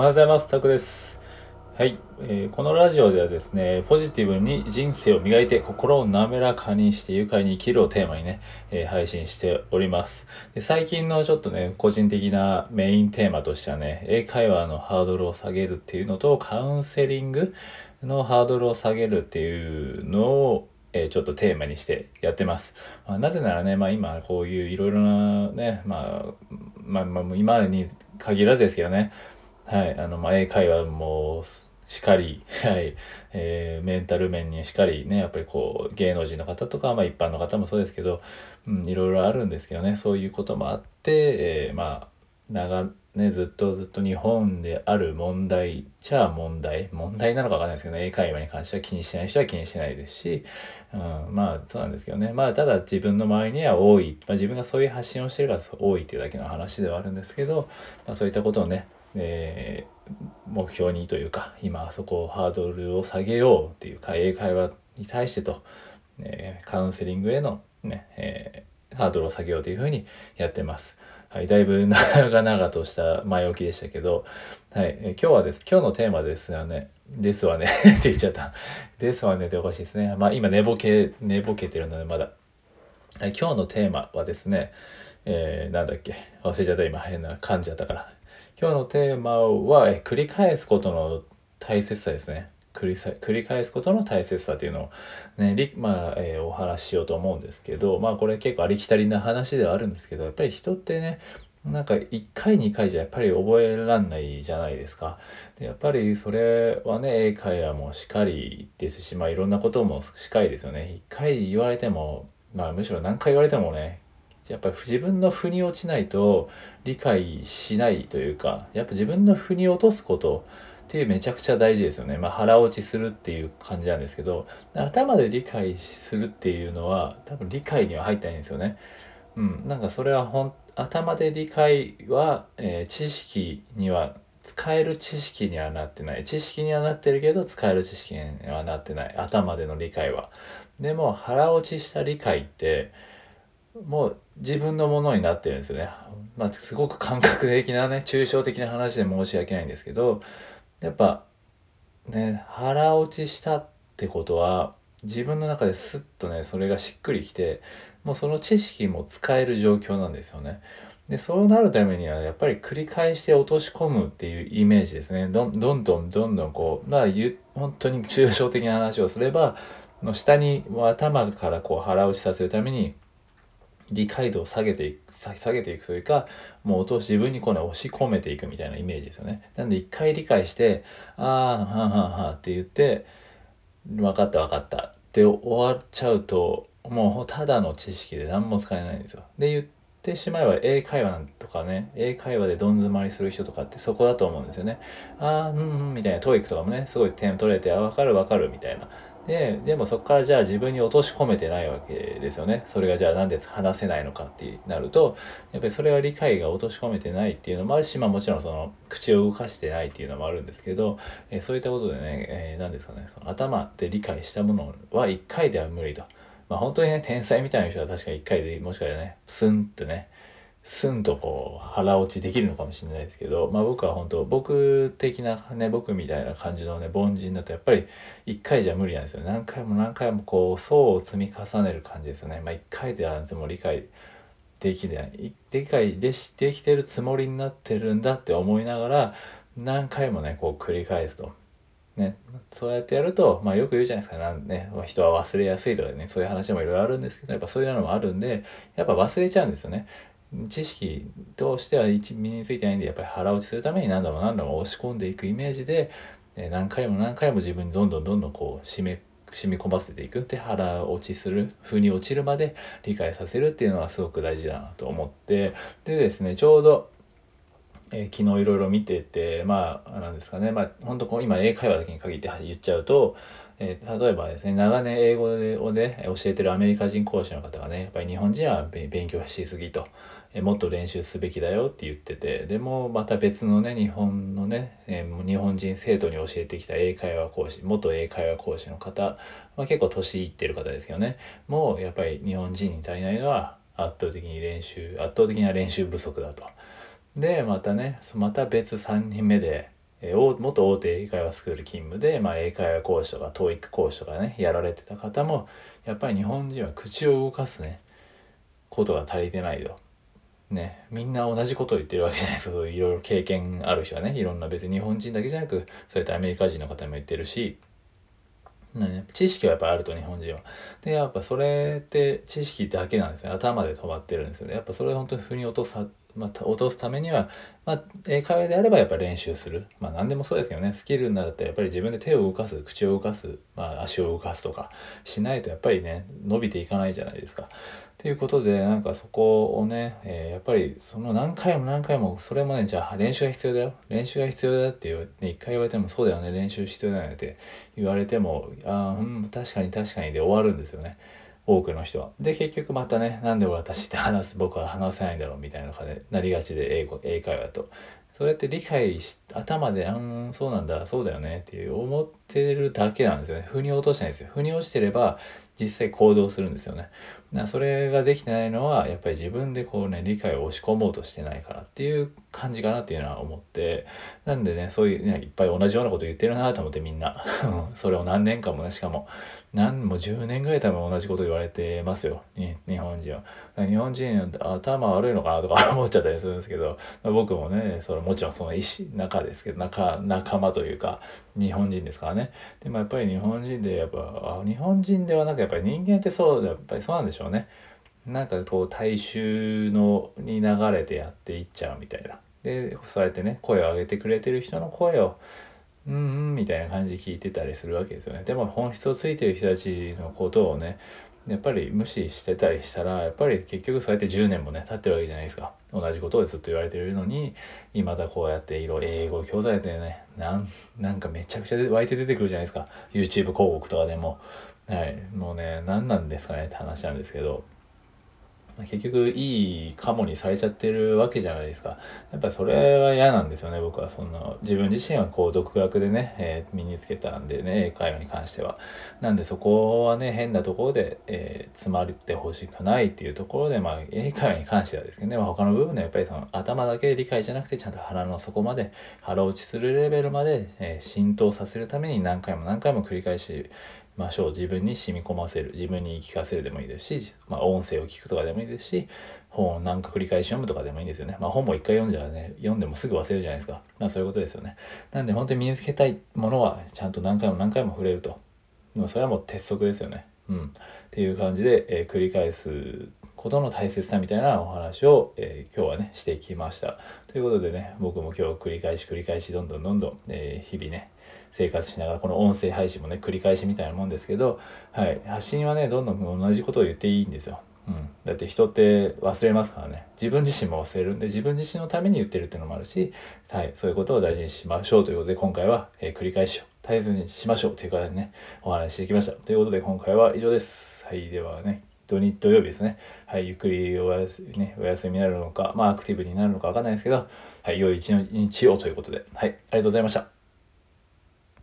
おはようございます。タクです。はい、えー、このラジオではですね、ポジティブに人生を磨いて心を滑らかにして愉快に生きるをテーマにね、えー、配信しておりますで。最近のちょっとね、個人的なメインテーマとしてはね、英会話のハードルを下げるっていうのと、カウンセリングのハードルを下げるっていうのをえー、ちょっとテーマにしてやってます。まあ、なぜならね、まあ、今こういういろいろなね、まあ、まあ、まあ、今に限らずですけどね、はい、あの、まあ、英会話もしかり、はい、えー、メンタル面にしかりね、やっぱりこう、芸能人の方とか、まあ一般の方もそうですけど、うん、いろいろあるんですけどね、そういうこともあって、えー、まあ、長、ね、ずっとずっと日本である問題じゃ問題、問題なのかわかんないですけど、ね、英会話に関しては気にしてない人は気にしてないですし、うん、まあそうなんですけどね。まあただ自分の周りには多い、まあ自分がそういう発信をしてるから多いっていうだけの話ではあるんですけど、まあそういったことをね、えー、目標にというか今そこをハードルを下げようっていうか英会話に対してと、えー、カウンセリングへのね、えー、ハードルを下げようというふうにやってます。はい、だいぶ長々とした前置きでしたけど、はい、えー、今日はです。今日のテーマですがね、ですわね って言っちゃった。ですわねっておかしいですね。まあ今寝ぼけ、寝ぼけてるのでまだ。はい、今日のテーマはですね、えー、なんだっけ忘れちゃった今変な噛んじゃったから。今日のテーマは、え繰り返すことの大切さですね。繰り繰り返すことの大切さというのをね、まあ、えー、お話ししようと思うんですけど、まあこれ結構ありきたりな話ではあるんですけど、やっぱり人ってね、なんか1回2回じゃやっぱり覚えらんないじゃないですか。でやっぱりそれはね、英会話もしっかりですし、まあいろんなこともしかりですよね。1回言われても、まあむしろ何回言われてもね、やっぱり自分の腑に落ちないと理解しないというかやっぱ自分の腑に落とすことっていうめちゃくちゃ大事ですよね。まあ腹落ちするっていう感じなんですけど頭で理解するっていうのは多分理解には入ってないんですよね。うん、なんかそれはほん頭で理解は、えー、知識には使える知識にはなってない知識にはなってるけど使える知識にはなってない頭での理解は。でも腹落ちした理解ってもう自分のものになってるんですね。まあ、すごく感覚的なね、抽象的な話で申し訳ないんですけど、やっぱ、ね、腹落ちしたってことは、自分の中ですっとね、それがしっくりきて、もうその知識も使える状況なんですよね。で、そうなるためには、やっぱり繰り返して落とし込むっていうイメージですね。どんどんどんどんこう、まあ、本当に抽象的な話をすれば、の下に頭からこう腹落ちさせるために理解度を下げていく、下げていくというか、もう音を自分にこうね、押し込めていくみたいなイメージですよね。なんで一回理解して、ああ、はんはんはんって言って、分かった分かったって終わっちゃうと、もうただの知識で何も使えないんですよ。で、言ってしまえば英会話とかね、英会話でどん詰まりする人とかってそこだと思うんですよね。ああ、うんうんみたいな、トーイックとかもね、すごい点取れて、あ、分かる分かるみたいな。で、でもそこからじゃあ自分に落とし込めてないわけですよね。それがじゃあなんで話せないのかってなると、やっぱりそれは理解が落とし込めてないっていうのもあるし、まあもちろんその口を動かしてないっていうのもあるんですけど、えー、そういったことでね、えー、何ですかね、その頭で理解したものは一回では無理と。まあ本当にね、天才みたいな人は確か一回でもしかしたらね、スンとね、スンとこう腹落ちできるのかもしれないですけど、まあ僕は本当僕的なね、僕みたいな感じのね、凡人だとやっぱり一回じゃ無理なんですよ。何回も何回もこう層を積み重ねる感じですよね。まあ一回ではでも理解できない。理解でしできてるつもりになってるんだって思いながら何回もね、こう繰り返すと。ね、そうやってやると、まあよく言うじゃないですか、なんね、人は忘れやすいとかね、そういう話もいろいろあるんですけど、やっぱそういうのもあるんで、やっぱ忘れちゃうんですよね。知識としては身についてないんでやっぱり腹落ちするために何度も何度も押し込んでいくイメージで何回も何回も自分にどんどんどんどんこう締め染み込ませていくで腹落ちする風に落ちるまで理解させるっていうのはすごく大事だなと思ってでですねちょうどえー、昨日いろいろ見ててまあなんですかねまあ本当こう今英会話だけに限って言っちゃうと、えー、例えばですね長年英語をね教えてるアメリカ人講師の方がねやっぱり日本人は勉強しすぎと。えもっと練習すべきだよって言っててでもまた別のね日本のね、え日本人生徒に教えてきた英会話講師元英会話講師の方、まあ、結構年いってる方ですけどねもうやっぱり日本人に足りないのは圧倒的に練習圧倒的な練習不足だと。でまたねまた別3人目でえ、元大手英会話スクール勤務で、まあ、英会話講師とか TOEIC 講師とかねやられてた方もやっぱり日本人は口を動かすねことが足りてないと。ね、みんな同じことを言ってるわけじゃないですか。いろいろ経験ある人はね、いろんな別に日本人だけじゃなく、そうやってアメリカ人の方も言ってるし、ね、知識はやっぱあると日本人は。で、やっぱそれって知識だけなんですね。頭で止まってるんですよね。やっぱそれ本当に腑に落とさ、まあ、落とすためには、まあ、英会話であればやっぱ練習する。まあ何でもそうですけどね、スキルになるとやっぱり自分で手を動かす、口を動かす、まあ足を動かすとかしないとやっぱりね、伸びていかないじゃないですか。ということで、なんかそこをね、えー、やっぱりその何回も何回も、それもね、じゃあ練習が必要だよ。練習が必要だって言う、ね、一回言われてもそうだよね、練習必要だよねって言われても、ああ、うん、確かに確かにで終わるんですよね。多くの人は。で、結局またね、なんで私って話す、僕は話せないんだろうみたいな感じになりがちで、英語、英会話と。それって理解し、頭で、あん、そうなんだ、そうだよねっていう思ってるだけなんですよね。腑に落としてないですよ。腑に落ちてれば、実際行動するんですよね。だそれができてないのはやっぱり自分でこうね理解を押し込もうとしてないからっていう感じかなっていうのは思ってなんでねそういうねいっぱい同じようなこと言ってるなと思ってみんな それを何年間もねしかも何も10年ぐらい多分同じこと言われてますよ日本人は。日本人は頭悪いのかなとか思っちゃったりするんですけど僕もねそれもちろんその意思中ですけど仲仲間というか日本人ですからね。でもやっぱり日本人でやっぱ日本人ではなくやっぱり人間ってそうやっぱりそうなんでしょうしょうね。なんかこう大衆のに流れてやっていっちゃうみたいな。でそうやってね声を上げてくれてる人の声をうんうんみたいな感じで聞いてたりするわけですよね。でも本質をついてる人たちのことをねやっぱり無視してたりしたらやっぱり結局そうやって10年もね経ってるわけじゃないですか同じことをずっと言われてるのに今だこうやって色英語教材でねなんなんかめちゃくちゃ湧いて出てくるじゃないですか YouTube 広告とかでもはい、もうね何なんですかねって話なんですけど結局いいカモにされちゃってるわけじゃないですか。やっぱそれは嫌なんですよね、僕は。その自分自身はこう独学でね、えー、身につけたんでね、英会話に関しては。なんでそこはね、変なところで、えー、詰まってほしくないっていうところで、まあ英会話に関してはですけどね、まあ、他の部分でやっぱりその頭だけ理解じゃなくてちゃんと腹の底まで腹落ちするレベルまで、えー、浸透させるために何回も何回も繰り返しましょう自分に染み込ませる自分に言い聞かせるでもいいですし、まあ、音声を聞くとかでもいいですし本を何か繰り返し読むとかでもいいんですよね。まあ、本も一回読んじゃね読んでもすぐ忘れるじゃないですか。まあ、そういうことですよね。なんで本当に身につけたいものはちゃんと何回も何回も触れると。でもそれはもう鉄則ですよね。うん。っていう感じで、えー、繰り返すことの大切さみたいなお話を、えー、今日はねしてきました。ということでね僕も今日繰り返し繰り返しどんどんどんどん、えー、日々ね生活しながらこの音声配信もね繰り返しみたいなもんですけど、はい、発信はねどんどん同じことを言っていいんですよ。うん、だって人って忘れますからね自分自身も忘れるんで自分自身のために言ってるっていうのもあるし、はい、そういうことを大事にしましょうということで今回は、えー、繰り返しを大切にしましょうという形でねお話ししてきましたということで今回は以上ですはいではね土日土曜日ですね。はい、ゆっくりお休み、ね、お休みになるのか、まあアクティブになるのかわかんないですけど、はい、良い一日をということで、はい、ありがとうございました。